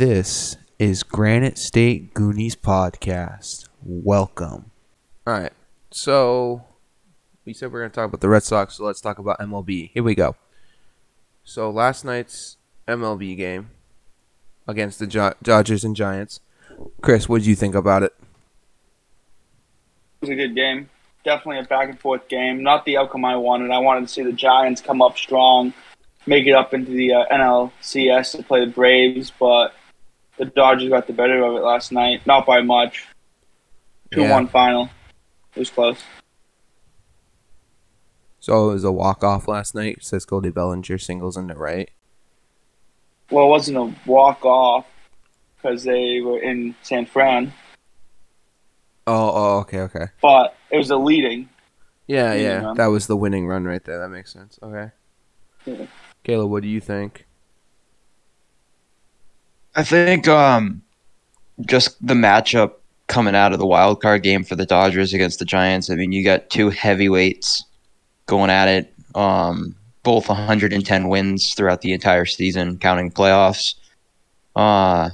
This is Granite State Goonies Podcast. Welcome. All right. So, we said we are going to talk about the Red Sox, so let's talk about MLB. Here we go. So, last night's MLB game against the jo- Dodgers and Giants. Chris, what did you think about it? It was a good game. Definitely a back and forth game. Not the outcome I wanted. I wanted to see the Giants come up strong, make it up into the uh, NLCS to play the Braves, but the Dodgers got the better of it last night. Not by much. 2 Yeah. 1 final. It was close. So, it was a walk off last night. Says Cody Bellinger singles in the right. Well, it wasn't a walk off because they were in San Fran, Oh, oh, okay, okay. but it was a leading. Yeah, yeah. run. That was the winning run right there. That makes sense. Okay. Yeah. Kayla, what do you think? I think um, just the matchup coming out of the wild card game for the Dodgers against the Giants. I mean, you got two heavyweights going at it. Um, both 110 wins throughout the entire season, counting playoffs. Uh,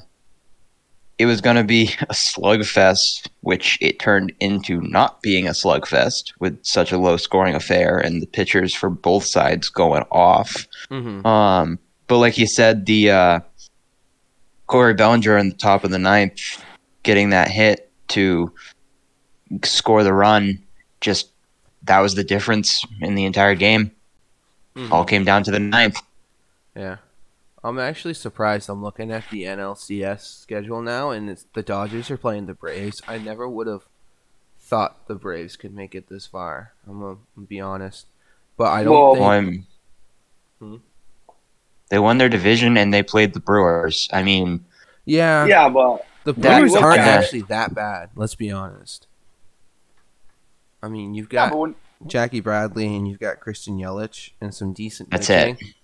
it was going to be a slugfest, which it turned into not being a slugfest with such a low scoring affair and the pitchers for both sides going off. Mm-hmm. Um, but like you said, the uh, Corey Bellinger in the top of the ninth, getting that hit to score the run, just that was the difference in the entire game. All came down to the ninth. Yeah. I'm actually surprised. I'm looking at the NLCS schedule now, and it's the Dodgers are playing the Braves. I never would have thought the Braves could make it this far. I'm gonna be honest, but I don't Well- think. Um, Hmm. They won their division and they played the Brewers. I mean, yeah, Yeah, but the That- Brewers look aren't at- actually that bad. Let's be honest. I mean, you've got but when, Jackie Bradley and you've got Christian Yelich and some decent. That's pitching. it.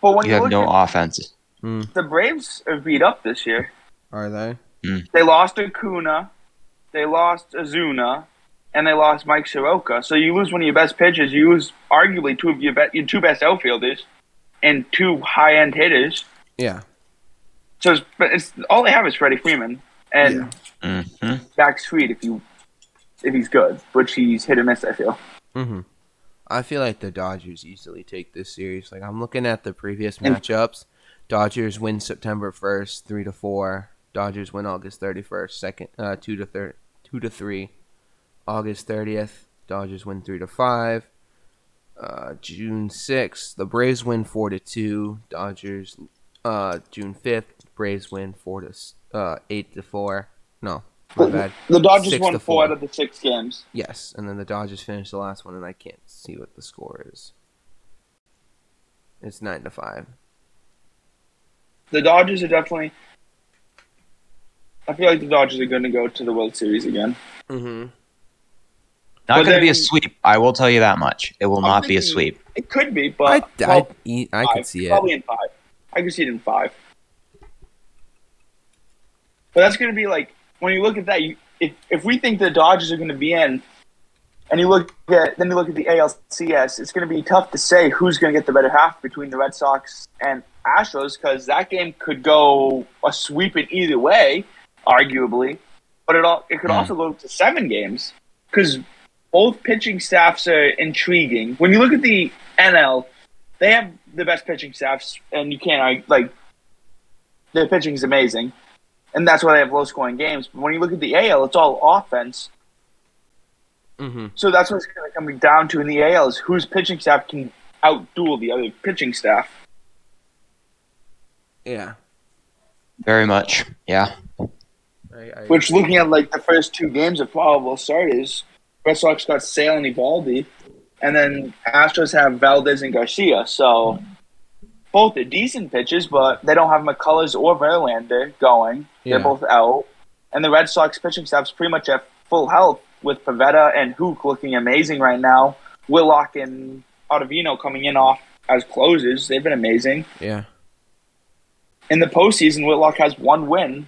but when you you, have no at offense. Hmm. the Braves are beat up this year. Are they? Hmm. They lost Acuna, they lost Ozuna, and they lost Mike Soroka. So you lose one of your best pitchers. You lose arguably two of your, be- your two best outfielders and two high end hitters. Yeah. So it's, but it's all they have is Freddie Freeman and hmm Max Fried if you if he's good, which he's hit or miss. I feel. hmm I feel like the Dodgers easily take this series. Like I'm looking at the previous And- matchups. Dodgers win September first, three to four. Dodgers win August thirty first, second, uh, two to thir- two to three. August thirtieth, Dodgers win three to five. Uh, June sixth, the Braves win four to two. Dodgers, uh, June fifth, Braves win four to uh eight to four. No, my bad. The Dodgers Six won four four. out of the six games. Yes, and then the Dodgers finished the last one, and I can't see what the score is. It's nine to five. The Dodgers are definitely. I feel like the Dodgers are going to go to the World Series again. Mm-hmm. Not going to be a sweep. I will tell you that much. It will I'm not be a sweep. It could be, but I, well, I, I five. could see it. Probably in five. I could see it in five. But that's going to be like when you look at that. You, if if we think the Dodgers are going to be in, and you look at then you look at the ALCS, it's going to be tough to say who's going to get the better half between the Red Sox and Astros because that game could go a sweep in either way, arguably. But it all it could Hmm. also go to seven games because both pitching staffs are intriguing. When you look at the NL, they have the best pitching staffs, and you can't argue, like their pitching is amazing, and that's why they have low scoring games. But when you look at the AL, it's all offense. Mm-hmm. So that's what it's going to come down to in the AL is whose pitching staff can outduel the other pitching staff. Yeah. Very much. Yeah. I, I, Which, looking at like the first two games of probable starters, Red Sox got Sale and Eovaldi, and then Astros have Valdez and Garcia. So both are decent pitches, but they don't have McCullers or Verlander going. Yeah. They're both out, and the Red Sox pitching staff's pretty much at full health with Pivetta and Houck looking amazing right now. Whitlock and Ottavino coming in off as closers. They've been amazing. yeah. In the postseason, Whitlock has one win.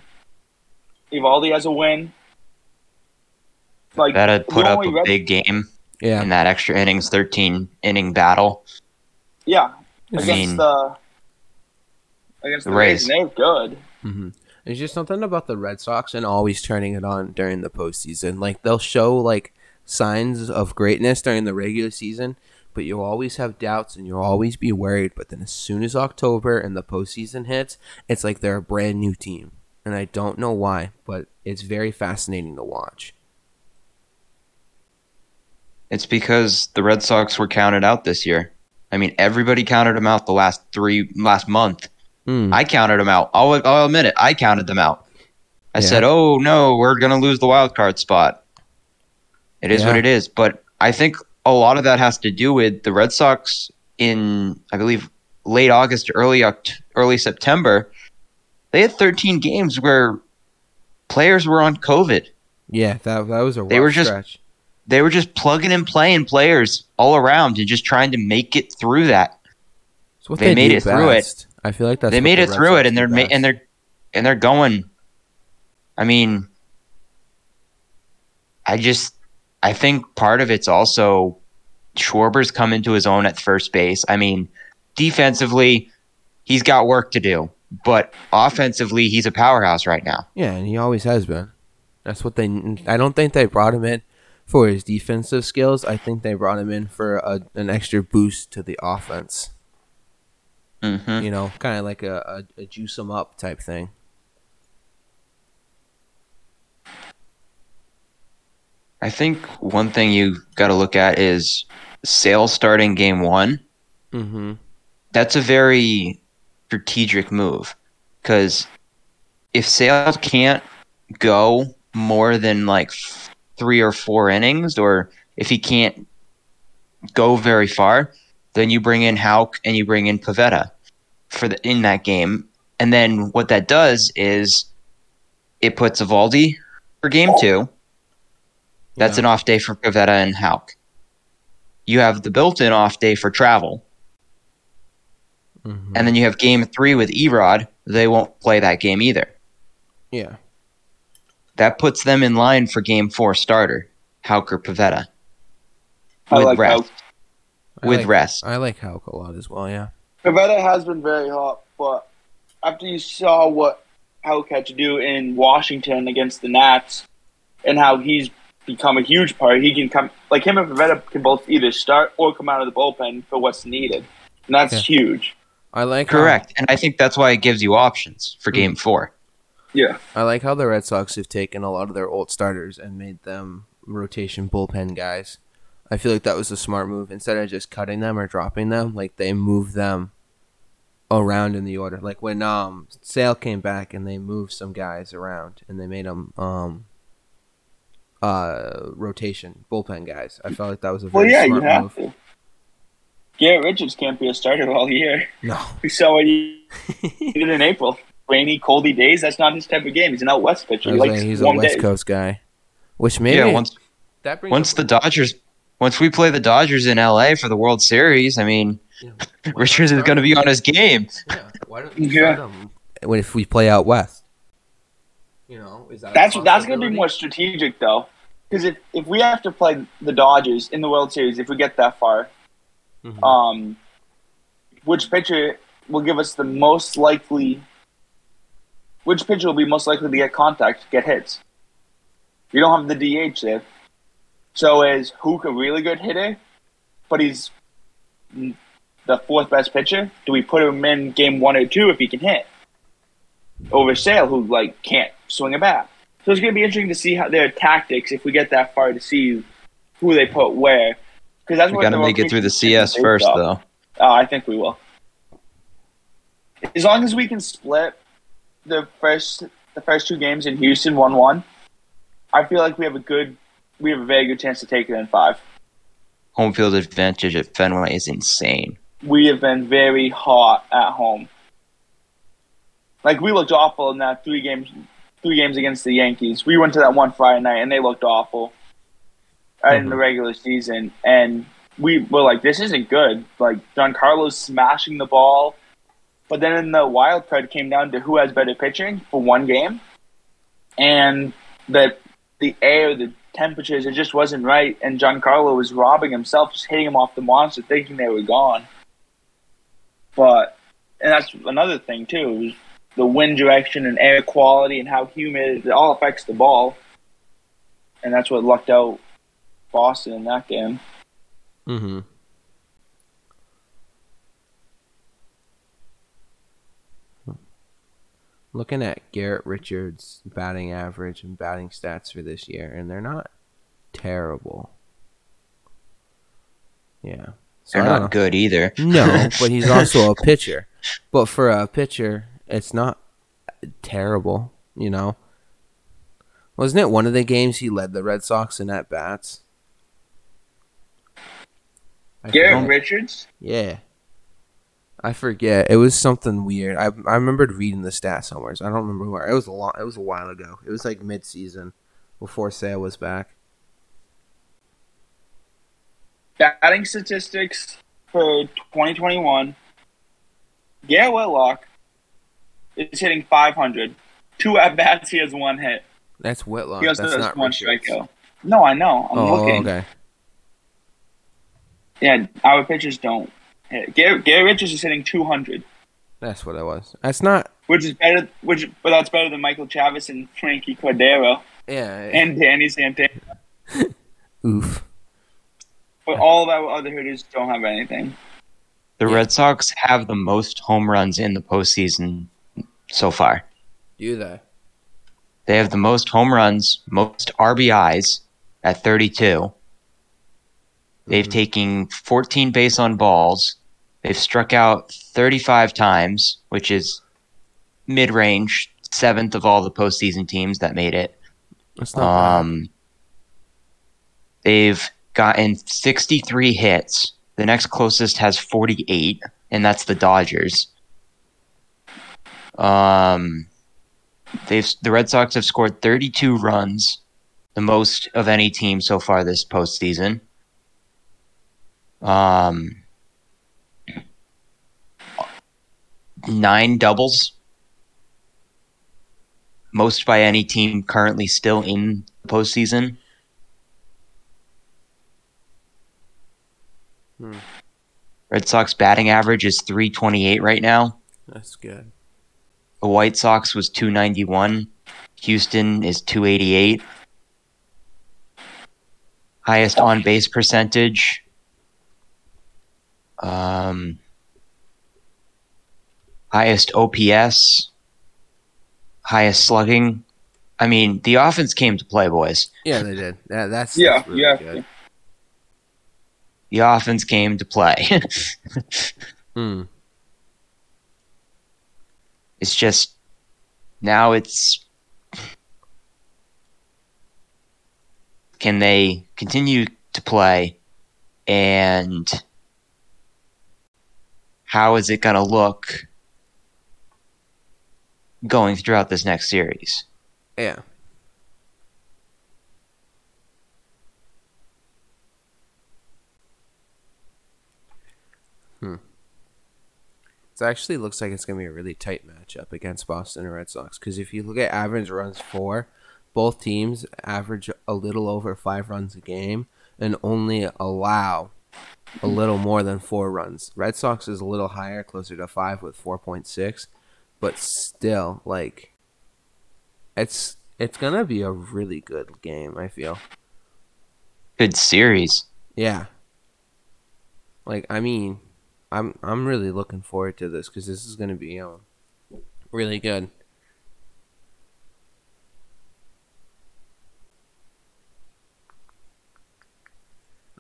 Eovaldi has a win. Like That had put up a Red- big game Yeah. in that extra innings, 13 inning battle. yeah I against mean- the against The the, Rays. Rays. and They're good. Mm-hmm. There's just something about the Red Sox and always turning it on during the postseason. Like they'll show like signs of greatness during the regular season, but you'll always have doubts and you'll always be worried. But then as soon as October and the postseason hits, it's like they're a brand new team. And I don't know why, but it's very fascinating to watch. It's because the Red Sox were counted out this year. I mean, everybody counted them out the last three last month. Mm. I counted them out. I'll, I'll admit it. I counted them out. I Yeah. said, "Oh no, we're gonna lose the wild card spot." It is what it is. But I think a lot of that has to do with the Red Sox in, I believe, late August, early early September. They had 13 games where players were on COVID. Yeah, that that was a They were just- stretch. They were just plugging and playing players all around and just trying to make it through that. What they made it through it. I feel like that's they made the it through it, and they're ma- and they're and they're going. I mean, I just I think part of it's also Schwarber's come into his own at first base. I mean, defensively, he's got work to do, but offensively, he's a powerhouse right now. Yeah, and he always has been. That's what they. I don't think they brought him in for his defensive skills. I think they brought him in for a, an extra boost to the offense. Mm-hmm. You know, kind of like a, a, a juice him up type thing. I think one thing you got to look at is Sale's starting game one. Mm-hmm. that's a very strategic move because if Sales can't go more than like three or four innings, or if he can't go very far, then you bring in Houck and you bring in Pivetta for the in that game, and then what that does is it puts Eovaldi for game two. That's Yeah. an off day for Pivetta and Houck. You have the built-in off day for travel. Mhm. And then you have game three with E-Rod. They won't play that game either. yeah, That puts them in line for game four starter, Hauker Pivetta. With like rest. I with like, rest. I like Houck a lot as well. Yeah. Pivetta has been very hot, but after you saw what Houck had to do in Washington against the Nats and how he's become a huge part, he can come like him and Pivetta can both either start or come out of the bullpen for what's needed, and that's Yeah. huge. I like how- Correct. And I think that's why it gives you options for hmm. game four. Yeah, I like how the Red Sox have taken a lot of their old starters and made them rotation bullpen guys. I feel like that was a smart move. Instead of just cutting them or dropping them, like they moved them around in the order. Like when um Sale came back and they moved some guys around and they made them um uh rotation bullpen guys. I felt like that was a very well, yeah, you have move. to. Garrett Richards can't be a starter all year. No. We saw what he did in April. Rainy, coldy days. That's not his type of game. He's an out west pitcher. He likes like, he's a West days. Coast guy. Which maybe yeah, once that brings once up- the Dodgers once we play the Dodgers in LA for the World Series, I mean you know, why not Richards is gonna be on his game. Yeah, why don't you Yeah. start him when if we play out west? You know, is that That's that's going to be more strategic though, because if if we have to play the Dodgers in the World Series, if we get that far, Mhm. um, which pitcher will give us the most likely? Which pitcher will be most likely to get contact, get hits? We don't have the DH there, so is Houck a really good hitter, but he's the fourth best pitcher? Do we put him in game one or two if he can hit? Over Sale, who like can't swing a bat. So it's going to be interesting to see how their tactics if we get that far to see who they put where. Because that's We what gotta make it through the CS first based though. Oh, I think we will. As long as we can split the first the first two games in Houston one one, I feel like we have a good we have a very good chance to take it in five. Home field advantage at Fenway is insane. We have been very hot at home. Like we looked awful in that three games three games against the Yankees. We went to that one Friday night and they looked awful uh, in the regular season and we were like, this isn't good. Like Giancarlo's smashing the ball, but then in the wild card came down to who has better pitching for one game, and the the air, the temperatures, it just wasn't right. And Giancarlo was robbing himself, just hitting him off the monster, thinking they were gone. But and that's another thing too. The wind direction and air quality and how humid it all affects the ball, and that's what lucked out Boston in that game. Mm-hmm. Looking at Garrett Richards' batting average and batting stats for this year, and they're not terrible. Yeah. So They're don't know. good either. No, but he's also a pitcher. But for a pitcher, it's not terrible, you know. Wasn't it one of the games he led the Red Sox in at bats? Garrett. Richards. Yeah. I forget. It was something weird. I I remembered reading the stat somewhere. So I don't remember where. It was a long. It was a while ago. It was like mid season, before Sale was back. batting statistics for 2021. Garrett Whitlock is hitting 500. Two at bats, he has one hit. That's Whitlock. He also That's has not one Richards. strikeout. No, I know. I'm Oh, looking. okay. Yeah, our pitchers don't hit. Garrett, Garrett Richards is hitting 200, That's what it was. That's not. which is better. Which, but that's better than Michael Chavis and Franchy Cordero Yeah. and Danny Santana. oof. But all of our other hitters don't have anything. The Yeah. Red Sox have the most home runs in the postseason so far. Do they? They have the most home runs, most RBIs at 32. They've Mhm. taken 14 base on balls. They've struck out 35 times, which is mid range, seventh of all the postseason teams that made it. That's not bad. Um, they've gotten 63 hits. The next closest has 48, and that's the Dodgers. Um, they've the Red Sox have scored 32 runs, the most of any team so far this postseason. Um, nine doubles, most by any team currently still in the postseason. Hmm. Red Sox batting average is 328 right now. That's good. The White Sox was 291. Houston is 288. Highest on base percentage. Um, highest OPS. Highest slugging. I mean, the offense came to play, boys. Yeah, they did. Yeah, that's Yeah, that's really yeah. good. The offense came to play. Hmm. it's just now it's can they continue to play and how is it going to look going throughout this next series Yeah. Hmm. It actually looks like it's going to be a really tight matchup against Boston Red Sox. Because if you look at average runs for, both teams average a little over five runs a game and only allow a little more than four runs. Red Sox is a little higher, closer to five with 4.6. But still, like, it's it's gonna be a really good game. I feel. good series Yeah. Like I mean, I'm I'm really looking forward to this because this is gonna be um really good.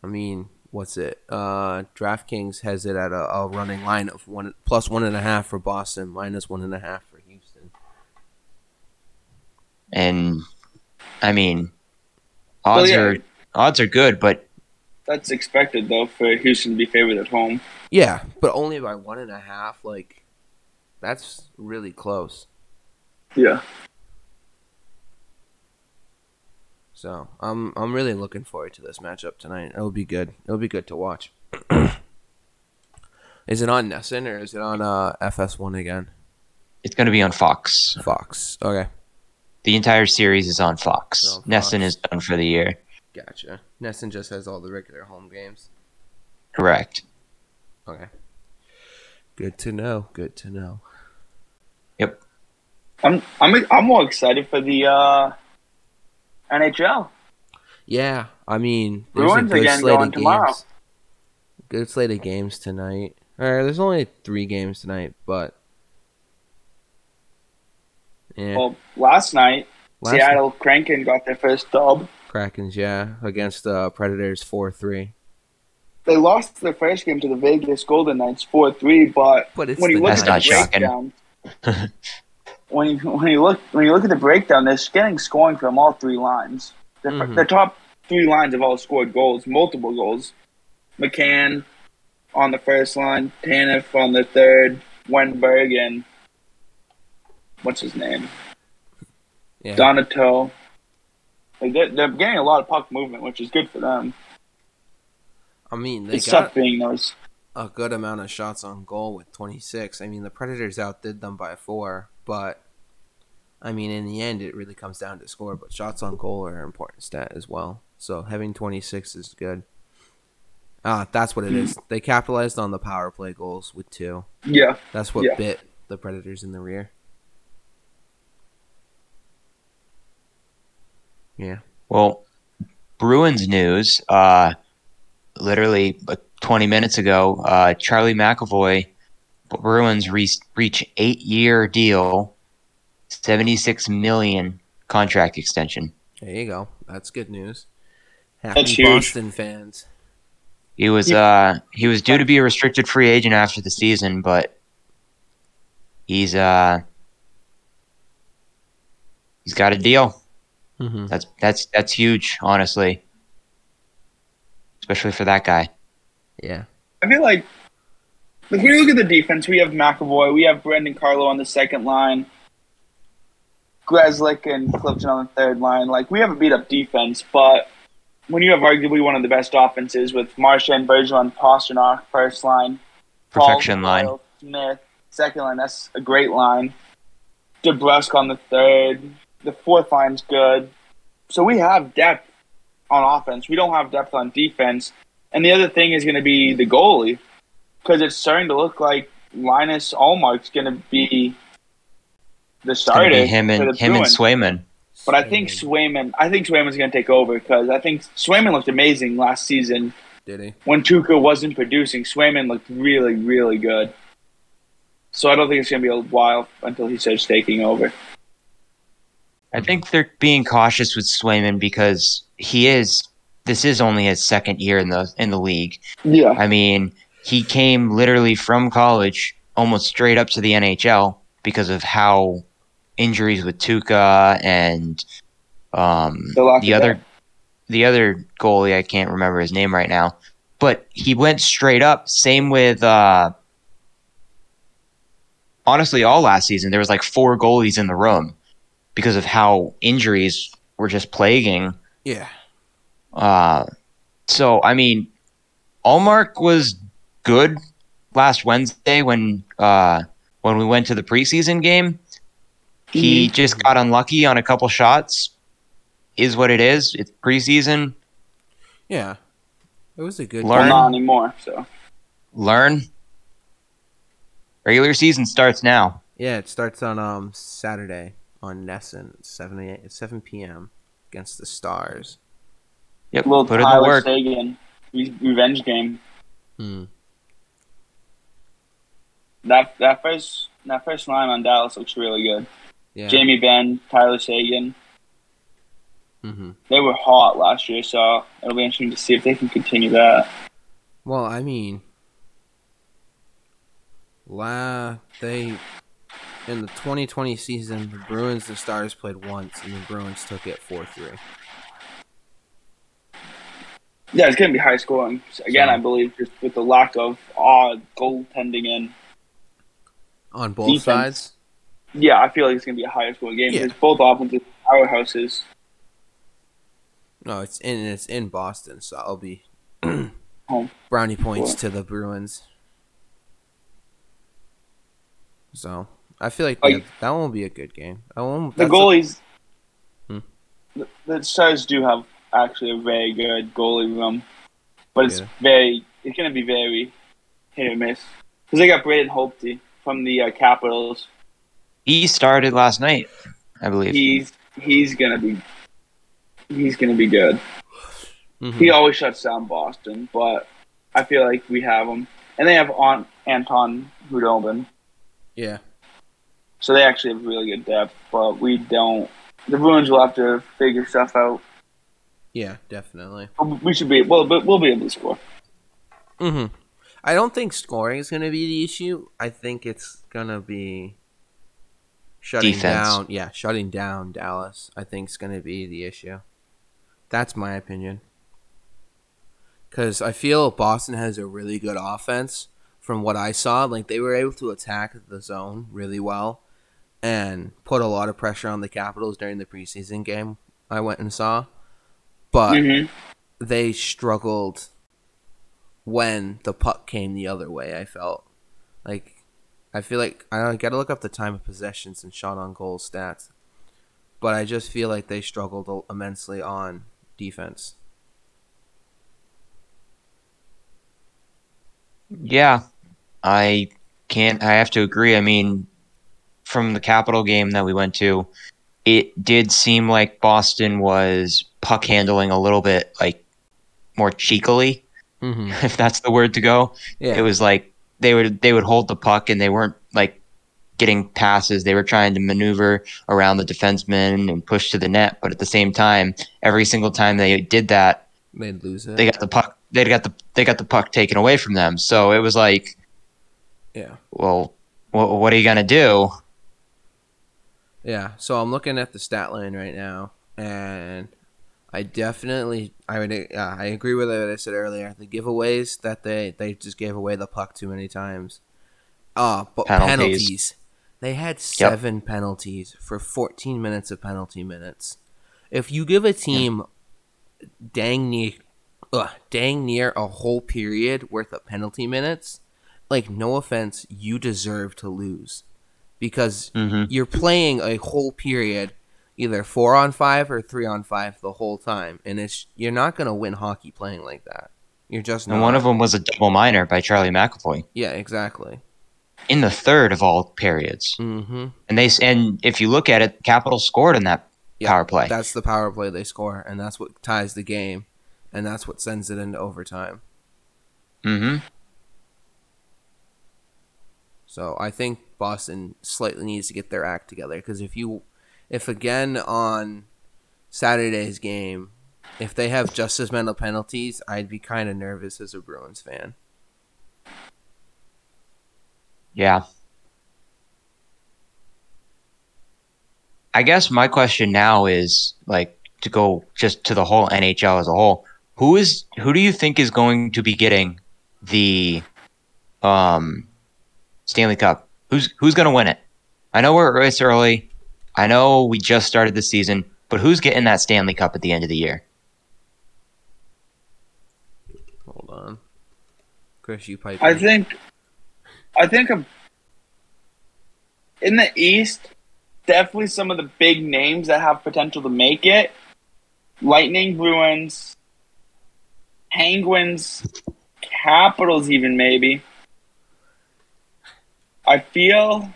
I mean, what's it? Uh, DraftKings has it at a, a running line of one plus one and a half for Boston, minus one and a half for Houston. and i mean odds Well, yeah. are odds are good but That's expected though for Houston to be favored at home. Yeah, but only by one and a half. Like, that's really close. Yeah. So I'm I'm really looking forward to this matchup tonight. It'll be good. It'll be good to watch. is it on NESN or is it on uh, FS1 again? it's going to be on fox Fox. Okay, the entire series is on fox So, NESN is done for the year gotcha. NESN just has all the regular home games. correct Okay. Good to know. Good to know. Yep. I'm I'm I'm more excited for the uh, NHL. Yeah, I mean, there's Bruins a good again slate going of tomorrow. games. Good slate of games tonight. Or there's only three games tonight, but yeah, Well, last night last Seattle Kraken got their first dub. Krakens, yeah, against the Predators, four three. They lost their first game to the Vegas Golden Knights four three, but But it's when you the look at the shocking. breakdown, when you when you look when you look at the breakdown, they're getting scoring from all three lines. The, Mhm. the top three lines have all scored goals, multiple goals. McCann on the first line, Tanev on the third, Wennberg and what's his name, yeah. Donato. Like they're, they're getting a lot of puck movement, which is good for them. I mean, they it's got being those. a good amount of shots on goal with 26. I mean, the Predators outdid them by four, but I mean, in the end, it really comes down to score. But shots on goal are an important stat as well. So having 26 is good. Ah, that's what it is. They capitalized on the power play goals with two. Yeah, That's what Yeah. bit the Predators in the rear. Yeah. Well, Bruins news. Uh, literally uh, 20 minutes ago, uh, Charlie McAvoy, Bruins re- reach eight-year deal, 76 million contract extension. There you go. That's good news. Happy That's huge. Boston fans. He was uh he was due to be a restricted free agent after the season, but he's uh he's got a deal. Mm-hmm. That's that's that's huge, honestly, especially for that guy. Yeah. I feel like if we look at the defense, we have McAvoy, we have Brandon Carlo on the second line, Grzelcyk and Clifton on the third line. Like we have a beat up defense, but when you have arguably one of the best offenses with Marchand, Bergeron, Pastrnak first line, Paul, line. Kyle, Smith second line, that's a great line. DeBrusk on the third, the fourth line's good. So we have depth on offense. We don't have depth on defense. And the other thing is going to be the goalie, because it's starting to look like Linus Ullmark's going to be the It's gonna starter be him and the him and Swayman. But I think Swayman, I think Swayman's going to take over because I think Swayman looked amazing last season Did he? when Tuukka wasn't producing. Swayman looked really, really good. So I don't think it's going to be a while until he starts taking over. I think they're being cautious with Swayman because he is this is only his second year in the in the league. Yeah. I mean, he came literally from college almost straight up to the NHL because of how injuries with Tuukka and um, The lack the of other depth. the other goalie I can't remember his name right now, but he went straight up. Same with uh, honestly all last season. There was like four goalies in the room because of how injuries were just plaguing Yeah. uh, so I mean, Ullmark was good last Wednesday when uh, when we went to the preseason game. He just got unlucky on a couple shots. Is what it is. It's preseason. Yeah. It was a good Well, Learn. not anymore. So Learn. Regular season starts now. Yeah, it starts on um Saturday on NESN, at seven a, seven p.m. against the Stars. Yep. little Put in the Tyler work. Sagan revenge game. Hmm. That that first that first line on Dallas looks really good. Yeah. Jamie Benn, Tyler Seguin, hmm they were hot last year, so it'll be interesting to see if they can continue that. Well, I mean, la they in the 2020 season, the Bruins the Stars played once, and the Bruins took it four three. Yeah, it's gonna be high scoring again. So- I believe just with the lack of odd goaltending in. On both Defense. sides. Yeah, I feel like it's gonna be a higher scoring game Yeah. both offensive powerhouses. No, it's in it's in Boston, so I'll be Home. brownie points to the Bruins. So I feel like Like- that, that one will be a good game. That one, The that's a- goalies, Hmm. the, the Stars do have actually a very good goalie room, but it's Yeah. very it's gonna be very hit or miss because they got Braden Holtby from the uh, Capitals. He started last night, I believe. He's he's gonna be he's gonna be good. Mhm. He always shuts down Boston, but I feel like we have him, and they have on Anton Khudobin, Yeah. so they actually have really good depth. But we don't. The Bruins will have to figure stuff out. Yeah, definitely. We should be well, but we'll be able to score. hmm I don't think scoring is going to be the issue. I think it's going to be shutting Defense. down. Yeah, shutting down Dallas. I think is going to be the issue. That's my opinion. Because I feel Boston has a really good offense. From what I saw, like they were able to attack the zone really well, and put a lot of pressure on the Capitals during the preseason game. I went and saw, but hmm they struggled when the puck came the other way. I felt like I feel like I got to look up the time of possessions and shot on goal stats, but I just feel like they struggled immensely on defense. Yeah, I can't. I have to agree. I mean, from the Capital game that we went to, it did seem like Boston was puck handling a little bit like more cheekily, Mm-hmm. if that's the word to go. Yeah, It was like they would they would hold the puck and they weren't like getting passes. They were trying to maneuver around the defenseman and push to the net. But at the same time, every single time they did that, they'd lose it. they got the puck. They got the they got the puck taken away from them. So it was like, yeah, well, what, what are you gonna do? yeah. So I'm looking at the stat line right now, and I definitely I would uh, I agree with what I said earlier. The giveaways that they they just gave away the puck too many times. Uh but Penalties. penalties. They had seven penalties for 14 minutes of penalty minutes. If you give a team dang near uh, dang near a whole period worth of penalty minutes, like no offense, you deserve to lose because Mm-hmm. you're playing a whole period either four on five or three on five the whole time. And it's you're not going to win hockey playing like that. You're just not And one of them was a double minor by Charlie McAvoy. Yeah exactly. In the third of all periods. mm-hmm. And they and if you look at it, Capital scored in that Yeah, power play. that's the power play they score and that's what ties the game and that's what sends it into overtime. Mm-hmm. so i think boston slightly needs to get their act together because if you if again on saturday's game if they have just as many penalties i'd be kind of nervous as a bruins fan Yeah. I guess my question now is like to go just to the whole NHL as a whole. Who is who do you think is going to be getting the um Stanley Cup? Who's who's going to win it? I know we're it's early. I know we just started the season, but who's getting that Stanley Cup at the end of the year? hold on chris you pipe I in. think, I think a, in the East, definitely some of the big names that have potential to make it. Lightning, Bruins, Penguins, Capitals, even maybe. I feel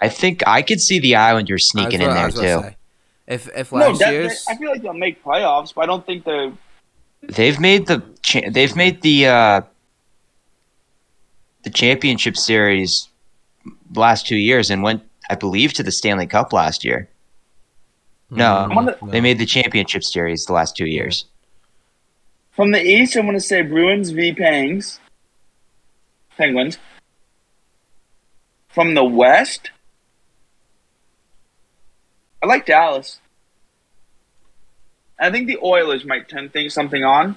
I think I could see the Islanders I was sneaking in there too. say, If if no. last that- year's I feel like they'll make playoffs, but I don't think they're. They've made the cha- they've made the uh, the championship series last two years and went, I believe, to the Stanley Cup last year. No, Mm, They made the championship series the last two years. From the East, I'm going to say Bruins v. Pangs. Penguins. From the West, I like Dallas. I think the Oilers might turn things something on.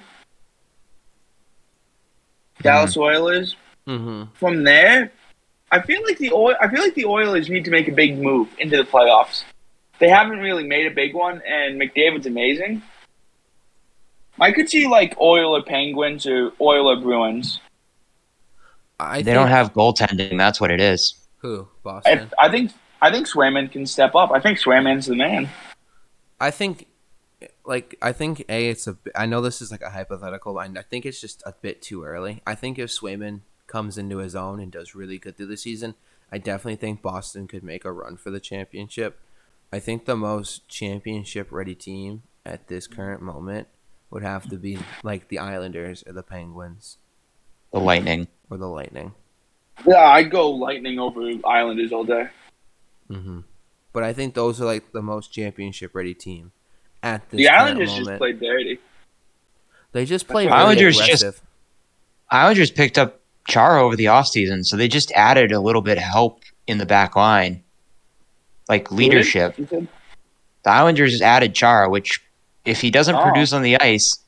Dallas Oilers. hmm From there, I feel like the Oil- I feel like the Oilers need to make a big move into the playoffs. They haven't really made a big one, and McDavid's amazing. I could see like Oiler Penguins or Oiler Bruins. I They think, don't have goaltending. That's what it is. who Boston. I, I think I think Swayman can step up. I think Swayman's the man. I think like I think a it's a bi- I know this is like a hypothetical, but I think it's just a bit too early. I think if Swayman comes into his own and does really good through the season, I definitely think Boston could make a run for the championship. I think the most championship ready team at this current moment would have to be like the Islanders or the Penguins The Lightning. or the Lightning. Yeah, I'd go Lightning over Islanders all day. Hmm But I think those are like the most championship ready team at this the Islanders moment. just played dirty. They just play That's really Islanders just- Islanders picked up Chara over the offseason, so they just added a little bit of help in the back line. Like leadership. You? The Islanders added Chara, which if he doesn't Oh. produce on the ice,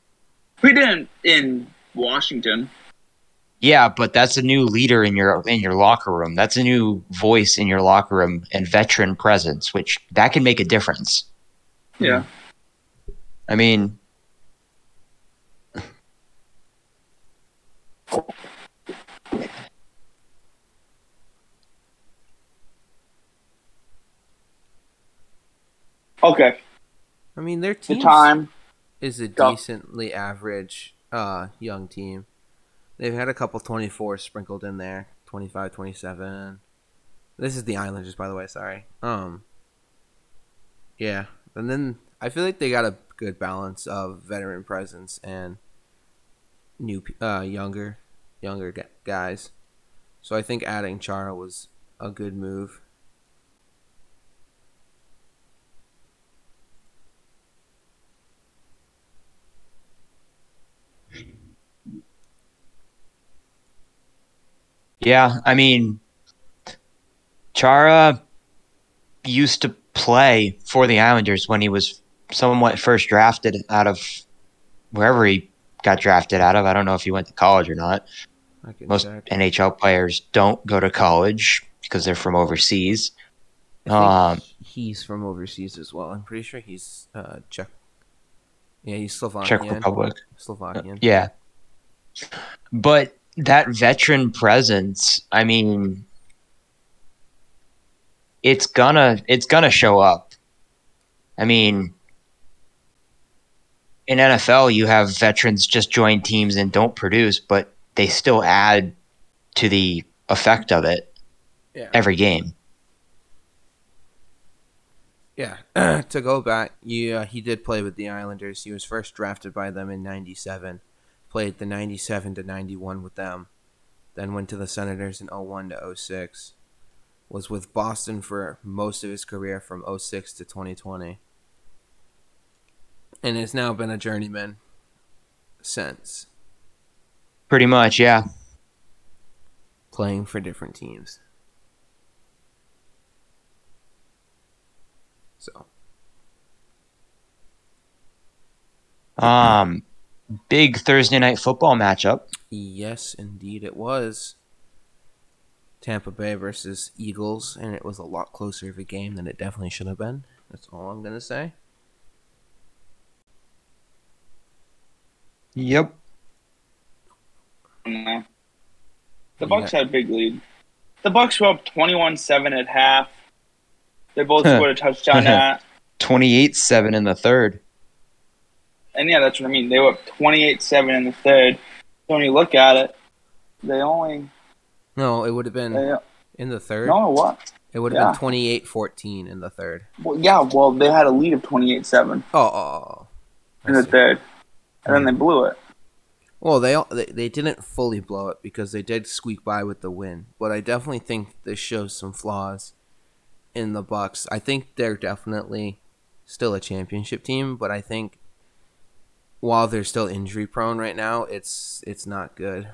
We didn't in Washington. Yeah, but that's a new leader in your in your locker room. That's a new voice in your locker room and veteran presence, which that can make a difference. Yeah. I mean, Okay. I mean, their The team time. is a Go. decently average uh, young team. They've had a couple 24 sprinkled in there, 25, 27. This is the Islanders, by the way. Sorry. Um. Yeah, and then I feel like they got a good balance of veteran presence and new, uh, younger, younger guys. So I think adding Chara was a good move. Yeah, I mean, Chara used to play for the Islanders when he was somewhat first drafted out of wherever he got drafted out of. I don't know if he went to college or not. I Most check. NHL players don't go to college because they're from overseas. Um, he's from overseas as well. I'm pretty sure he's uh, Czech. Yeah, he's Slovakian. Czech Republic. Slovakian. Yeah. But that veteran presence, I mean it's gonna it's gonna show up. I mean in NFL you have veterans just join teams and don't produce, but they still add to the effect of it Yeah. every game. Yeah. to go back, yeah, uh, he did play with the Islanders. He was first drafted by them in '97. Played the '97 to '91 with them. Then went to the Senators in 01 to 06. Was with Boston for most of his career from 06 to 2020. And has now been a journeyman since, Pretty much, yeah. playing for different teams. So, Um big Thursday night football matchup. Yes, indeed it was. Tampa Bay versus Eagles, and it was a lot closer of a game than it definitely should have been. That's all I'm gonna say. Yep. No. The Bucs had a big lead. The Bucs were up 21-7 at half. They both Huh. scored a touchdown at. 28-7 in the third. And yeah, that's what I mean. They were up 28-7 in the third. So when you look at it, they only No, it would have been they, uh, in the third. no what? It would have yeah. been 28-14 in the third. Well, yeah, well they had a lead of 28-7 Oh, oh, oh. In the third, and then hmm. they blew it. Well, they, all- they they didn't fully blow it because they did squeak by with the win. But I definitely think this shows some flaws in the Bucs. I think they're definitely still a championship team, but I think while they're still injury prone right now, it's it's not good.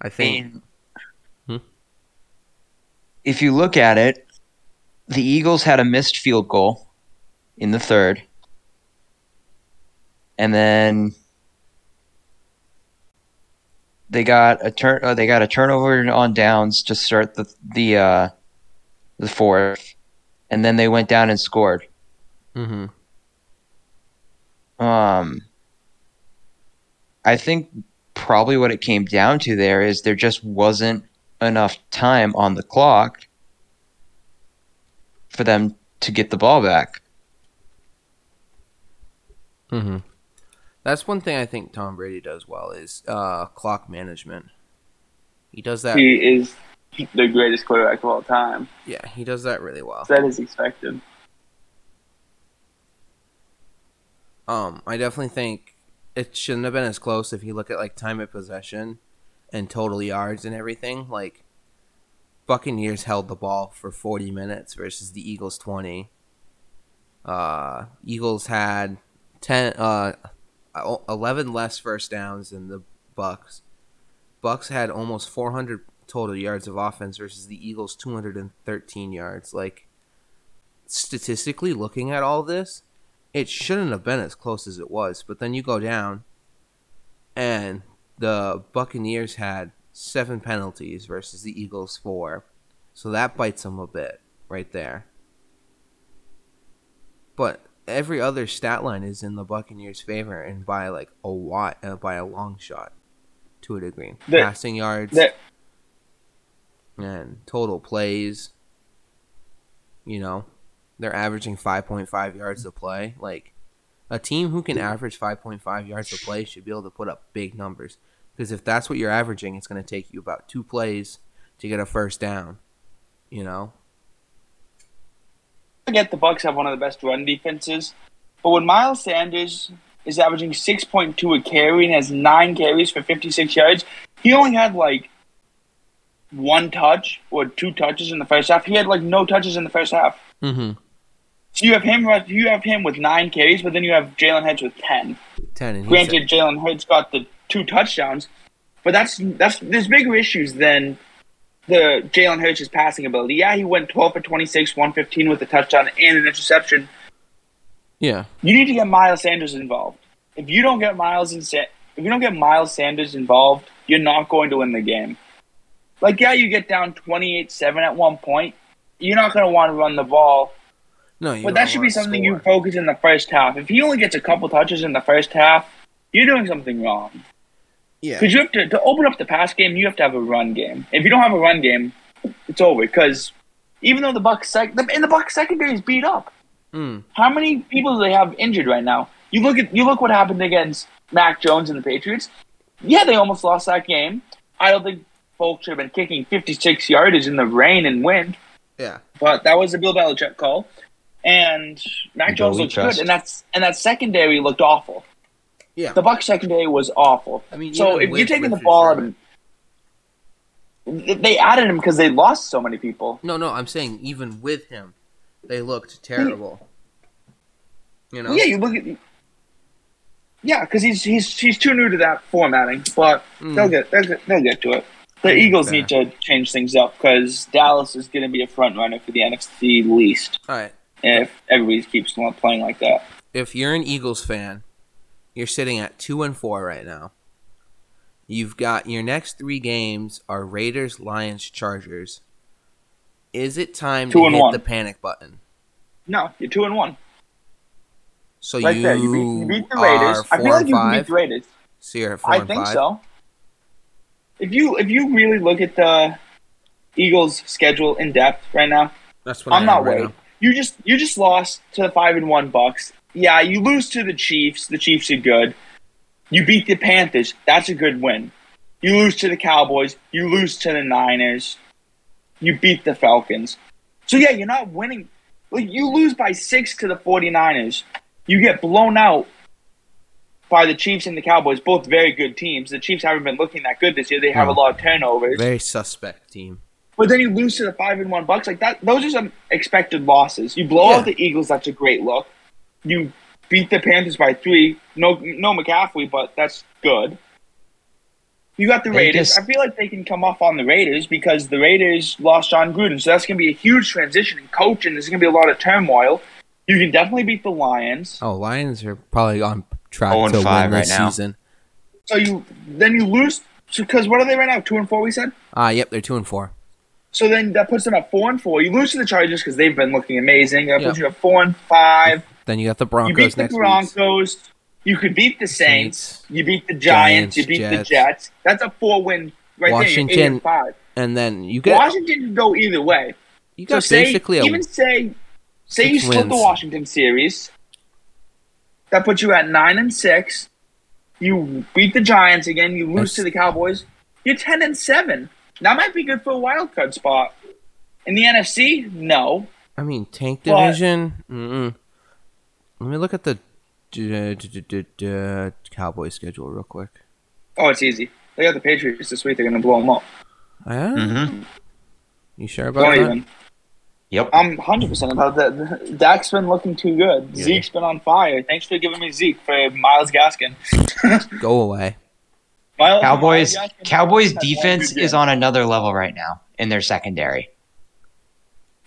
I think Hmm? if you look at it, the Eagles had a missed field goal in the third, and then they got a turn. Uh, they got a turnover on downs to start the the uh, the fourth, and then they went down and scored. Hmm Um, I think probably what it came down to there is there just wasn't enough time on the clock for them to get the ball back. Mm-hmm. That's one thing I think Tom Brady does well is uh, clock management. He does that. He is the greatest quarterback of all time. Yeah, he does that really well. That is expected. Um, I definitely think it shouldn't have been as close if you look at like time of possession and total yards and everything. Like Buccaneers held the ball for 40 minutes versus the Eagles 20. Uh, Eagles had 10 uh 11 less first downs than the Bucs. Bucs had almost 400 total yards of offense versus the Eagles 213 yards. Like statistically looking at all this, it shouldn't have been as close as it was. But then you go down, and the Buccaneers had seven penalties versus the Eagles four, so that bites them a bit right there. But every other stat line is in the Buccaneers' favor, and by like a lot, uh, by a long shot, to a degree. Passing yards That and total plays. You know, they're averaging 5.5 yards a play. Like a team who can average 5.5 yards a play should be able to put up big numbers. Because if that's what you're averaging, it's going to take you about two plays to get a first down. You know, I get the Bucs have one of the best run defenses, but when Miles Sanders is averaging six point two a carry and has nine carries for fifty six yards, he only had like one touch or two touches in the first half. He had like no touches in the first half. mm-hmm. So you have him. You have him with nine carries, but then you have Jalen Hurts with ten. ten. And Granted, Jalen Hurts got the two touchdowns, but that's that's there's bigger issues than the Jalen Hurts' passing ability. Yeah, he went 12 for 26, 115 with a touchdown and an interception. yeah, You need to get Miles Sanders involved. If you don't get Miles and Sa- if you don't get Miles Sanders involved, you're not going to win the game. Like, yeah, you get down 28-7 at one point. You're not going to want to run the ball no, you but that should be something score. you focus in the first half. If he only gets a couple touches in the first half, you're doing something wrong. Yeah, Because you have to to open up the pass game, you have to have a run game. If you don't have a run game, it's over. Because even though the Bucs sec the, and the Bucs secondary is beat up, mm, how many people do they have injured right now? You look at you look what happened against Mac Jones and the Patriots. Yeah, they almost lost that game. I don't think folks should have been kicking 56 yardage in the rain and wind. yeah, But that was a Bill Belichick call, and Mac Jones looked trust. good, and that's and that secondary looked awful. yeah. The Bucs secondary was awful. I mean, so if with you're taking the ball out of they added him because they lost so many people. No, no, I'm saying even with him, they looked terrible. You know, Yeah, you look at yeah, because he's he's he's too new to that formatting, but Mm. they'll get they'll get, they'll get to it. The Eagles need to change things up because Dallas is going to be a front runner for the NFC least all right. If everybody keeps playing like that. if you're an Eagles fan, you're sitting at two and four right now. You've got your next three games are Raiders, Lions, Chargers. Is it time Two to hit one. the panic button? No, you're two and one. So Right you, there, you beat, you beat the Raiders. I feel like you beat the Raiders. So you're at four I and think five. so. If you if you really look at the Eagles' schedule in depth right now, That's what I'm not right worried. You just you just lost to the five and one Bucs. Yeah, you lose to the Chiefs. The Chiefs are good. You beat the Panthers. That's a good win. You lose to the Cowboys. You lose to the Niners. You beat the Falcons. So yeah, you're not winning. Like you lose by six to the 49ers. You get blown out by the Chiefs and the Cowboys, both very good teams. The Chiefs haven't been looking that good this year. They have No. a lot of turnovers. Very suspect team. But then you lose to the five and one Bucs like that. Those are some expected losses. You blow Yeah. out the Eagles. That's a great look. You beat the Panthers by three. No, no McCaffrey, but that's good. You got the They Raiders. just- I feel like they can come off on the Raiders because the Raiders lost Jon Gruden, so that's going to be a huge transition in coaching. There's going to be a lot of turmoil. You can definitely beat the Lions. Oh, Lions are probably on track to 5 win this right now. season. So you then you lose because what are they right now? Two and four. We said. Ah, yep, they're two and four. So then that puts them at four and four. You lose to the Chargers because they've been looking amazing. That puts you at four and five. Then you got the Broncos. You Broncos beat the next week. Broncos. You could beat the Saints. Saints. You beat the Giants, Giants. you beat the Jets. Jets. That's a four win right there. Washington, and five. And then you get Washington can go either way. you So got say basically a even say Say you split the. Washington series. That puts you at nine and six. You beat the Giants again. You lose That's- to the Cowboys. You're ten and seven. That might be good for a wild card spot. In the NFC, no. I mean, tank But- division. Mm-mm. Let me look at the d- d- d- d- d- Cowboys schedule real quick. Oh, it's easy. They got the Patriots this week. They're going to blow them up. Yeah? hmm You sure about Don't that? even. Yep. I'm 100% about that. Dak's been looking too good. Yeah. Zeke's been on fire. Thanks for giving me Zeke for Myles Gaskin. Go away. Miles, Cowboys Miles Cowboys defense is on another level right now in their secondary.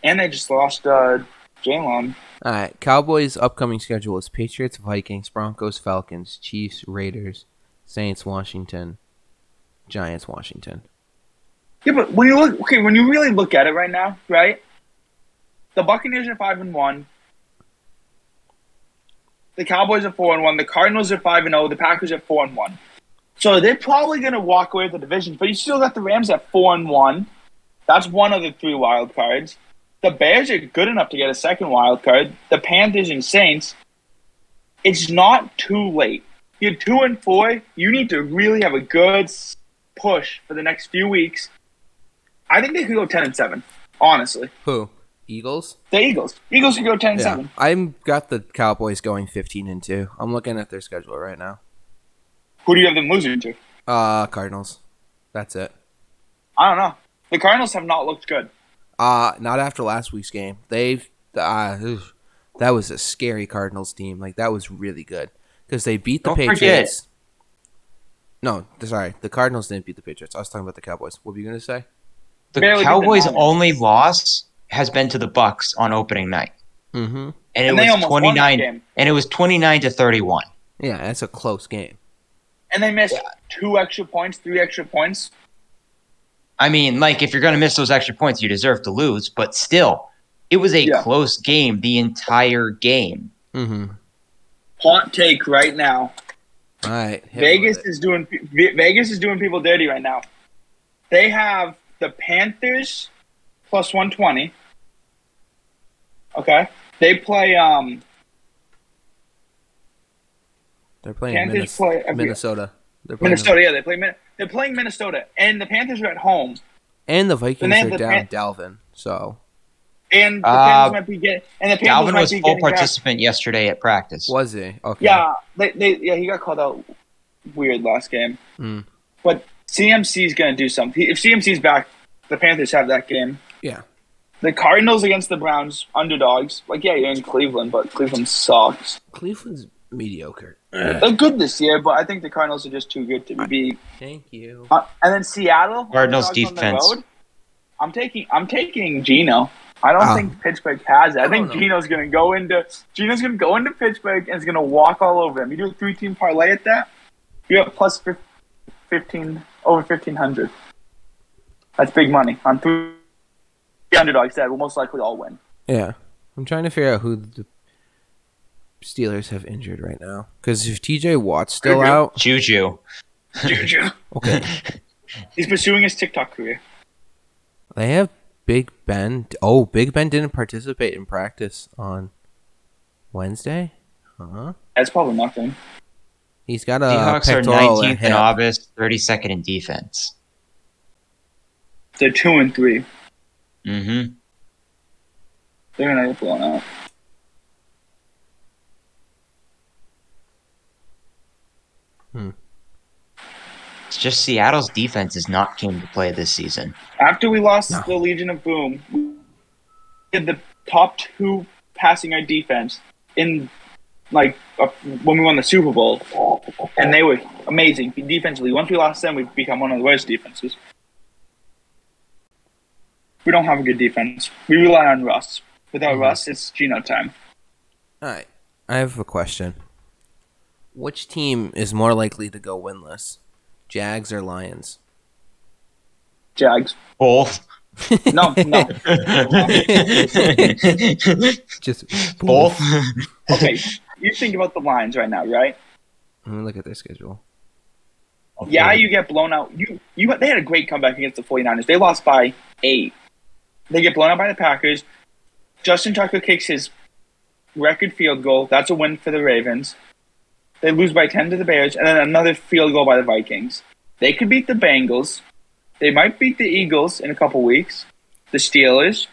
And they just lost uh, Jalen. All right. Cowboys' upcoming schedule is Patriots, Vikings, Broncos, Falcons, Chiefs, Raiders, Saints, Washington, Giants, Washington. Yeah, but when you look, okay, when you really look at it right now, right? The Buccaneers are five and one. The Cowboys are four and one. The Cardinals are five and zero. The Packers are four and one. So they're probably going to walk away with the division. But you still got the Rams at four and one. That's one of the three wild cards. The Bears are good enough to get a second wild card. The Panthers and Saints. It's not too late. You're two and four. You need to really have a good push for the next few weeks. I think they could go ten and seven. Honestly, Who? Eagles? the Eagles. Eagles could go ten and Yeah. seven. I'm got the Cowboys going 15 and 2. I'm looking at their schedule right now. Who do you have them losing to? Uh Cardinals. That's it. I don't know. The Cardinals have not looked good. Uh not after last week's game. They've uh, oof. that was a scary Cardinals team. Like that was really good because they beat the Don't forget- Patriots. No, sorry, the Cardinals didn't beat the Patriots. I was talking about the Cowboys. What were you gonna say? The Barely beat the Cowboys' only loss has been to the Bucs on opening night, Mm-hmm. and it And was almost won twenty that nine. game. And it was twenty nine to thirty one. Yeah, that's a close game. And they missed two extra points, three extra points. I mean, like if you're going to miss those extra points, you deserve to lose. But still, it was a Yeah. close game the entire game. Mm-hmm. Hot take right now. All right, Vegas is doing Vegas is doing people dirty right now. They have the Panthers plus one twenty. Okay, they play. Um, They're playing Panthers Minnes- play Minnesota. They're playing Minnesota. Yeah, they play. Min- They're playing Minnesota, and the Panthers are at home. and the Vikings And are the down Pan- Dalvin. So And the Uh, Panthers might be getting. And the Panthers Dalvin might was be full getting back- participant yesterday at practice. was he? Okay. Yeah, they, they, yeah, he got called out weird last game. Mm. But CMC's going to do something. If CMC's back, the Panthers have that game. Yeah. The Cardinals against the Browns, underdogs. Like, yeah, you're in Cleveland, but Cleveland sucks. Cleveland's mediocre. They're good this year, but I think the Cardinals are just too good to be. Thank you. Uh, and then Seattle, Cardinals the defense. road. I'm taking, I'm taking Gino. I don't Ah. think Pittsburgh has it. I I think. Gino's going to go into Gino's going to go into Pittsburgh and is going to walk all over him. You do a three team parlay at that, you have fifteen over fifteen hundred. That's big money on three underdogs that will most likely all win. Yeah. I'm trying to figure out who the Steelers have injured right now. Because if TJ Watt's still Juju. out, Juju. Juju. okay. He's pursuing his TikTok career. they have Big Ben. Oh, Big Ben didn't participate in practice on Wednesday. Huh? That's probably nothing. He's got a Seahawks are 19th in hip. August, 32nd in defense. They're two and three. Mm-hmm. They're gonna get blown out. It's just Seattle's defense is not came to play this season. After we lost No. the Legion of Boom, we had the top two passing our defense in like uh, when we won the Super Bowl, and they were amazing defensively. Once we lost them, we've become one of the worst defenses. We don't have a good defense. We rely on Russ. Without Mhm. Russ, it's Gino time. All right. I have a question. Which team is more likely to go winless? Jags or Lions? Jags. Both. No, no. Just Both. Okay, you think about the Lions right now, right? Let me look at their schedule. Yeah, you get blown out. You you they had a great comeback against the 49ers. They lost by eight. They get blown out by the Packers. Justin Tucker kicks his record field goal. That's a win for the Ravens. They lose by 10 to the Bears, and then another field goal by the Vikings. They could beat the Bengals. They might beat the Eagles in a couple weeks. The Steelers.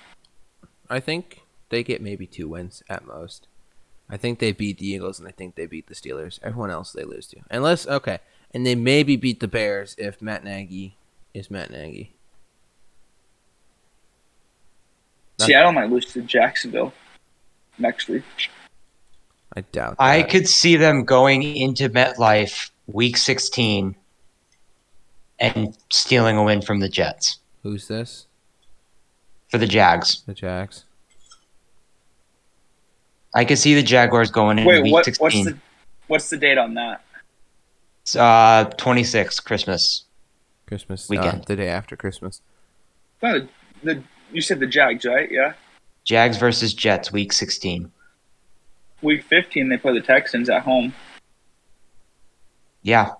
I think they get maybe two wins at most. I think they beat the Eagles and I think they beat the Steelers. Everyone else they lose to. Unless okay. And they maybe beat the Bears if Matt Nagy is Matt Nagy. That's- Seattle might lose to Jacksonville next week. I doubt I could see them going into MetLife week 16 and stealing a win from the Jets Who's this? for the Jags. The Jags. I could see the Jaguars going in Wait, week what, 16. what's the what's the date on that? uh, 26, Christmas. Christmas Weekend. Uh, the day after Christmas. No, the, the you said the Jags, right? Yeah. Jags versus Jets, week 16. Week 15, they play the Texans at home. Yeah.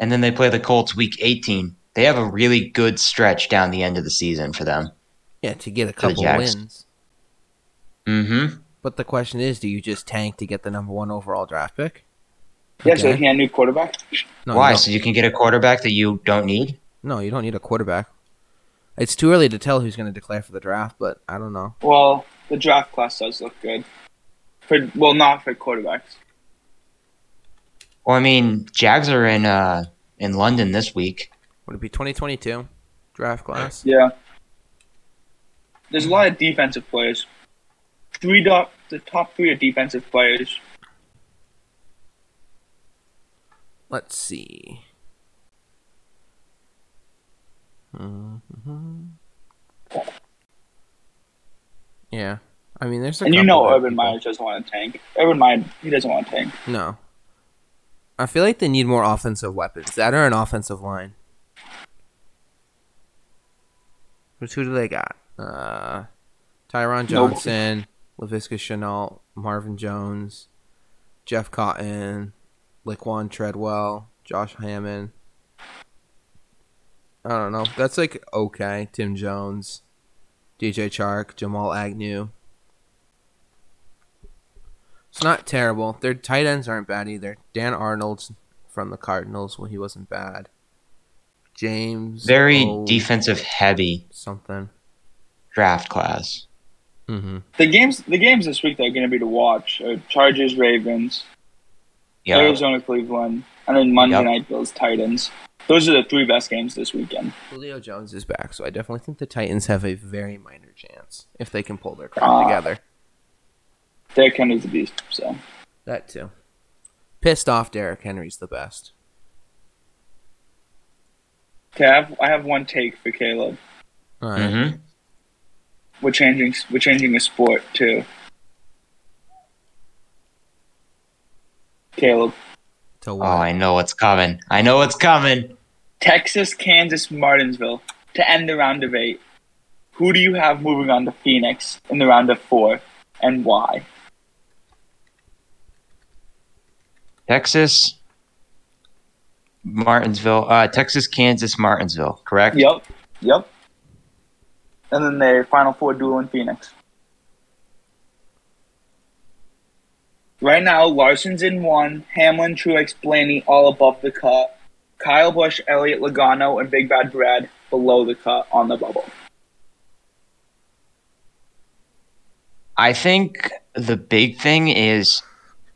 And then they play the Colts week 18. They have a really good stretch down the end of the season for them. Yeah, to get a couple wins. Mm-hmm. But the question is, do you just tank to get the number one overall draft pick? Yeah, so Okay. he had a new quarterback. No, Why? You So you can get a quarterback that you don't need? no, you don't need a quarterback. It's too early to tell who's going to declare for the draft, but I don't know. Well, the draft class does look good. For well, not for quarterbacks. Well, I mean, Jags are in uh in London this week. Would it be 2022 draft class? Yeah. There's a lot of defensive players. Three top, the top three are defensive players. Let's see. Mhm. Yeah, I mean, there's a and you know Urban. Myers doesn't want to tank. Urban Meyer, he doesn't want to tank. No, I feel like they need more offensive weapons. That or an offensive line. Which who do they got? Uh, Tyron Nope. Johnson, Laviska Shenault, Marvin Jones, Jeff Cotton, Laquan Treadwell, Josh Hammond. I don't know. That's like okay. Tim Jones, DJ Chark, Jamal Agnew. It's not terrible. Their tight ends aren't bad either. Dan Arnold's from the Cardinals. Well, he wasn't bad. James. Very O- defensive heavy Something. draft class. Mm-hmm. The games, the games this week that are going to be to watch are Chargers, Ravens, Yeah. Arizona, Cleveland, and then Monday Yep. night Bills, Titans. Those are the three best games this weekend. Julio Jones is back, so I definitely think the Titans have a very minor chance if they can pull their crap Ah. together. Derrick Henry's the beast. So That too. Pissed off Derrick Henry's the best. okay, I have, I have one take for Caleb. All right. hmm We're changing, we're changing the sport too. Caleb, To Oh. I know what's coming. I know what's coming. Texas, Kansas, Martinsville to end the round of eight. Who do you have moving on to Phoenix in the round of four, and why? Texas, Martinsville, uh, Texas, Kansas, Martinsville, correct? Yep, yep. And then their final four duel in Phoenix. Right now, Larson's in one, Hamlin, Truex, Blaney all above the cut. Kyle Busch, Elliott Logano, and Big Bad Brad below the cut on the bubble. I think the big thing is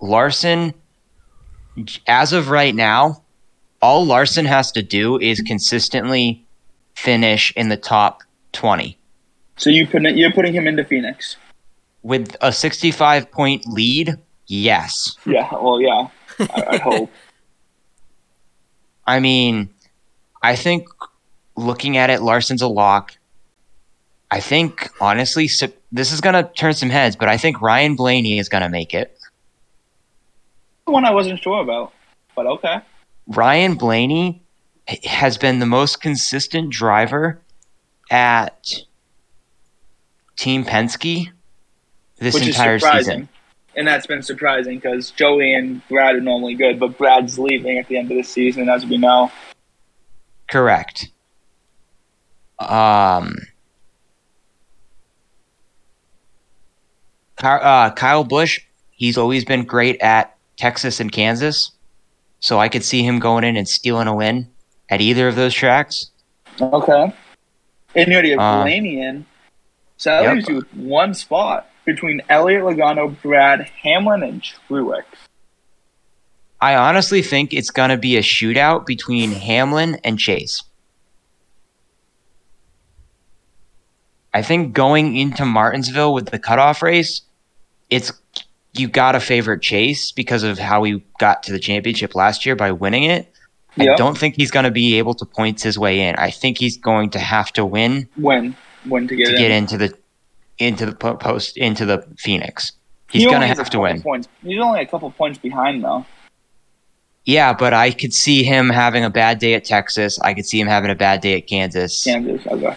Larson, as of right now, all Larson has to do is consistently finish in the top 20. So you put, you're putting him into Phoenix. With a 65 point lead, yes. Yeah, well, yeah, I, I hope. I mean, I think looking at it, Larson's a lock. I think, honestly, this is going to turn some heads, but I think Ryan Blaney is going to make it. One I wasn't sure about, but okay. Ryan Blaney has been the most consistent driver at Team Penske this Which entire season. And that's been surprising because Joey and Brad are normally good, but Brad's leaving at the end of the season, as we know. Correct. Um, uh, Kyle Busch, he's always been great at Texas and Kansas, so I could see him going in and stealing a win at either of those tracks. Okay. And you already have Uh, Blaney in. So that yep. leaves you with one spot between Elliott, Logano, Brad, Hamlin, and Truex. I honestly think it's going to be a shootout between Hamlin and Chase. I think going into Martinsville with the cutoff race, it's you got to favor Chase because of how he got to the championship last year by winning it. I don't think he's going to be able to points his way in. I think he's going to have to win Win. Win to get to in. get into the into the post into the Phoenix. He's He going to have to win. Points. He's only a couple points behind, though. Yeah, but I could see him having a bad day at Texas. I could see him having a bad day at Kansas. Kansas. Okay.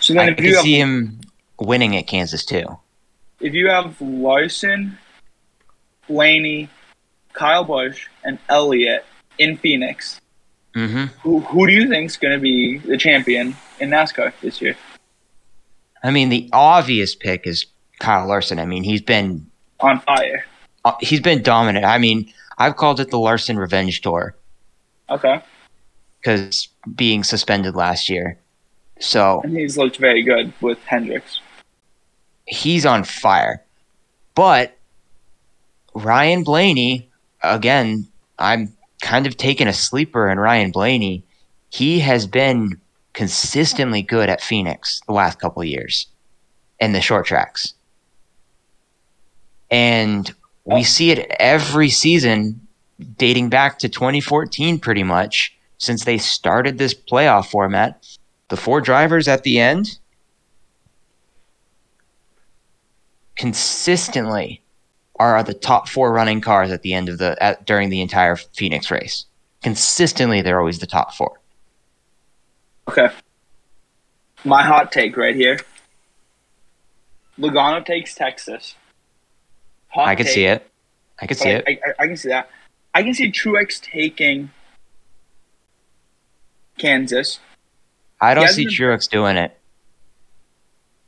So I then, if could you have see him winning at Kansas too. if you have Larson, Blaney, Kyle Busch, and Elliott in Phoenix, hmm who who do you think's going to be the champion in NASCAR this year? I mean, the obvious pick is Kyle Larson. I mean, he's been On fire. uh, he's been dominant. I mean, I've called it the Larson Revenge Tour Okay. because being suspended last year. So And he's looked very good with Hendricks. he's on fire. But Ryan Blaney, again, I'm kind of taking a sleeper in Ryan Blaney. He has been consistently good at Phoenix the last couple of years in the short tracks. And we oh. see it every season dating back to 2014 pretty much since they started this playoff format. The four drivers at the end consistently are the top four running cars at the end of the at, during the entire Phoenix race. Consistently, they're always the top four. Okay. My hot take right here. Logano takes Texas. Hot I can take, see it. I could see but it. I, I, I can see that. I can see Truex taking Kansas. I don't see hasn't- Truex doing it.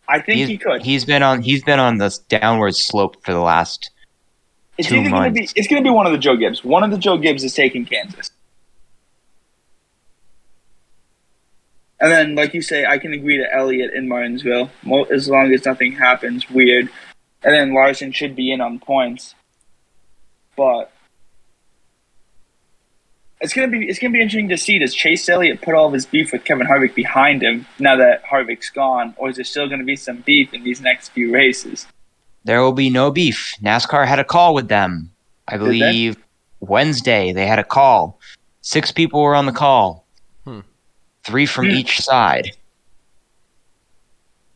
I think He's, he could. he's been on he's been on this downward slope for the last it's two going to be months. it's going to be one of the Joe Gibbs. One of the Joe Gibbs is taking Kansas. And then, like you say, I can agree to Elliott in Martinsville, mo- as long as nothing happens weird. And then Larson should be in on points, but it's gonna be it's gonna be interesting to see. Does Chase Elliott put all of his beef with Kevin Harvick behind him now that Harvick's gone, or is there still gonna be some beef in these next few races? there will be no beef. NASCAR had a call with them. I they? believe Wednesday they had a call. Six people were on the call. Three from Hmm. each side.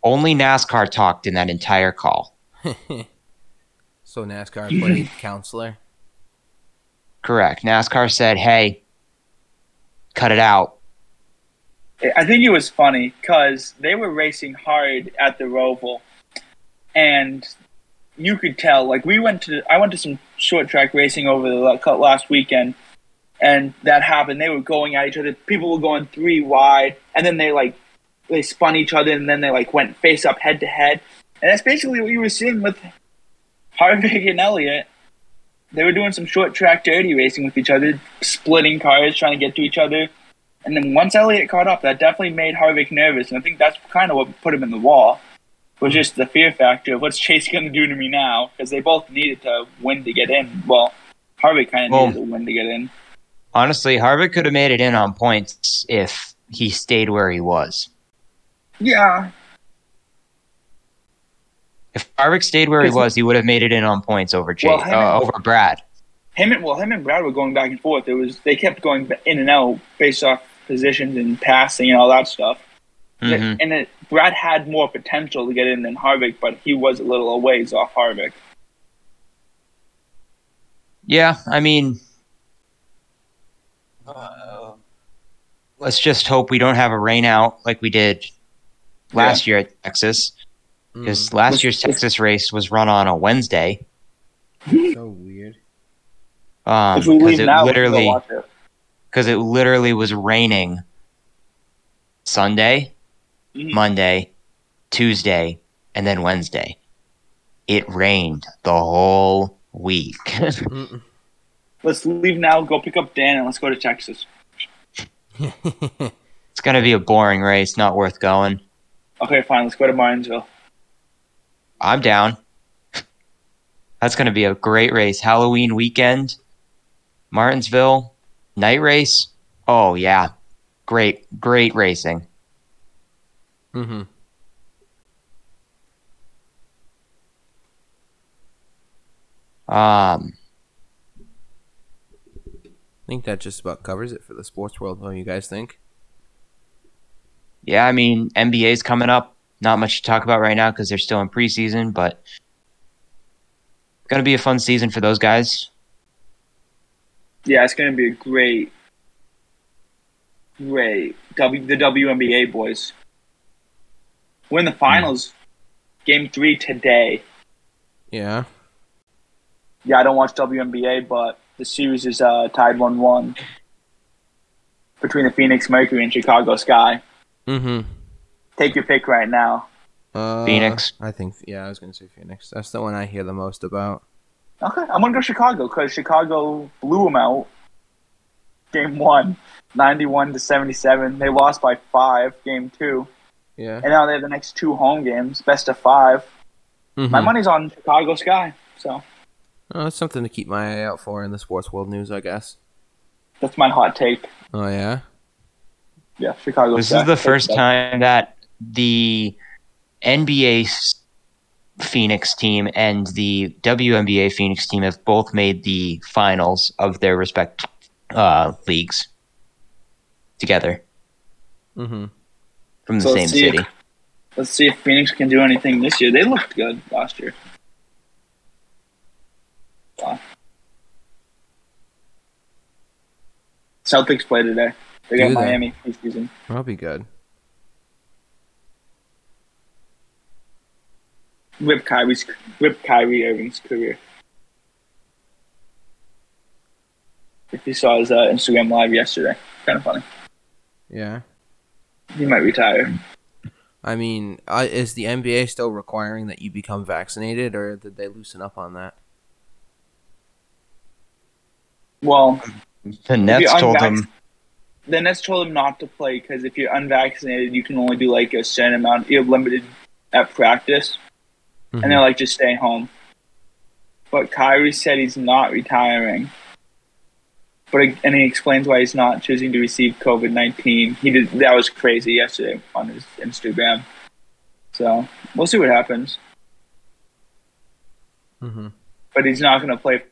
Only NASCAR talked in that entire call. so NASCAR played counselor. Correct. NASCAR said, "Hey, cut it out." I think it was funny because they were racing hard at the Roval, and you could tell. Like we went to, I went to some short track racing over the la- last weekend, and that happened. They were going at each other. People were going three wide, and then they like they spun each other, and then they like went face up, head to head, and that's basically what you were seeing with Harvick and Elliott. They were doing some short track dirty racing with each other, splitting cars, trying to get to each other. And then once Elliott caught up, that definitely made Harvick nervous, and I think that's kind of what put him in the wall. Was just the fear factor of what's Chase going to do to me now? Because they both needed to win to get in. Well, Harvick kind of Well- needed to win to get in. Honestly, Harvick could have made it in on points if he stayed where he was. Yeah, If Harvick stayed where he was, he would have made it in on points over Chase, Well, uh, and- over Brad. him and well, him and Brad were going back and forth. It was they kept going in and out based off positions and passing and all that stuff. Mhm. And it, Brad had more potential to get in than Harvick, but he was a little a ways off Harvick. Yeah, I mean, uh, let's just hope we don't have a rain out like we did last year at Texas, because last year's Texas race was run on a Wednesday. Mm, so weird. Um, if we because it now, we can go literally watch it. because it literally was raining Sunday, Mhm. Monday, Tuesday, and then Wednesday it rained the whole week. Let's leave now. Go pick up Dan and let's go to Texas. it's gonna be a boring race, not worth going. Okay, fine. Let's go to Martinsville. I'm down. That's gonna be a great race. Halloween weekend, Martinsville, night race. Oh yeah, great, great racing. mm-hmm. Um, I think that just about covers it for the sports world. What do you guys think? yeah, I mean NBA's coming up. Not much to talk about right now because they're still in preseason, but gonna be a fun season for those guys. Yeah, it's going to be a great, great W the WNBA boys. We're in the finals, game three today. Yeah. Yeah, I don't watch WNBA, but the series is uh, tied one-one between the Phoenix Mercury and Chicago Sky. Mm-hmm. Take your pick right now. Uh, Phoenix. I think. Yeah, I was gonna say Phoenix. That's the one I hear the most about. Okay, I'm gonna go Chicago because Chicago blew them out. Game one, 91 to 77. They lost by five. Game two, Yeah. and now they have the next two home games, best of 5 My Mhm. money's on Chicago Sky, so Oh, that's something to keep my eye out for in the sports world news, I guess. that's my hot take. Oh yeah. Yeah, Chicago. This is the first that. time that the NBA Phoenix team and the WNBA Phoenix team have both made the finals of their respect uh, leagues together Mm-hmm. from the So same see if- city. Let's see if Phoenix can do anything this year. They looked good last year. Celtics play today. They got Miami preseason. That'll be good. Rip Kyrie's rip Kyrie Irving's career. If you saw his uh, Instagram live yesterday, kind of funny. Yeah. He might retire. I mean, is the NBA still requiring that you become vaccinated, or did they loosen up on that? Well, The Nets you're told him, the Nets told him not to play because if you're unvaccinated, you can only do like a certain amount. You're limited at practice, Mhm. and they're like, just stay home. But Kyrie said he's not retiring. But and he explains why he's not choosing to receive COVID nineteen. He did that was crazy yesterday on his Instagram. So we'll see what happens. Mm-hmm. But he's not going to play for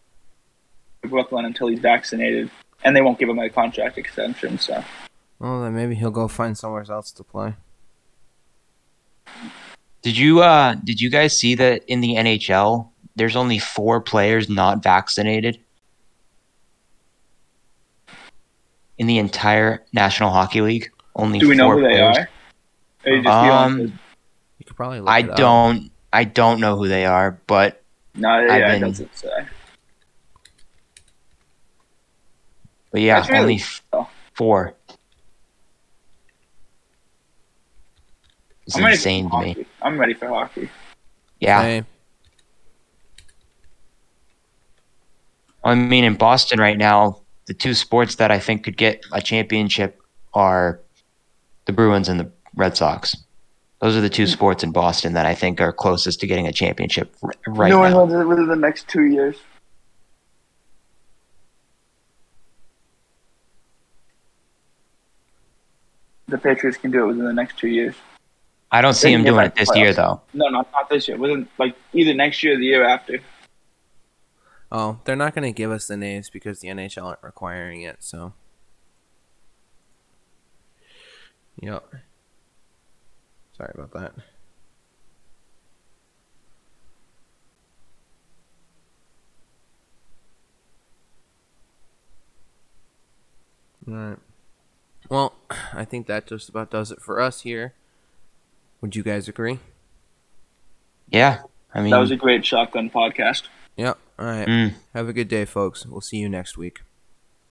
Brooklyn until he's vaccinated, and they won't give him a contract extension. So Well, then maybe he'll go find somewhere else to play. "Did you uh did you guys see that in the NHL there's only four players not vaccinated in the entire National Hockey League? Only do we know four who they players. are? Or you just feeling Um, it? You could probably. Look I it up. don't I don't know who they are, but No, I've yeah, it been- doesn't say. But yeah, That's really only f- four. It's I'm insane to me. I'm ready for hockey. Yeah. Same. I mean, in Boston right now, the two sports that I think could get a championship are the Bruins and the Red Sox. Those are the two hmm. sports in Boston that I think are closest to getting a championship right New now. England within the next two years. The Patriots can do it within the next two years. I don't see him doing it this to year, though. No, not not this year. Within like either next year or the year after. Oh, they're not going to give us the names because the NHL aren't requiring it. So. Yep. Sorry about that. Alright. Well, I think that just about does it for us here. Would you guys agree? Yeah. I mean, That was a great shotgun podcast. Yep. All right. mm. Have a good day, folks. We'll see you next week.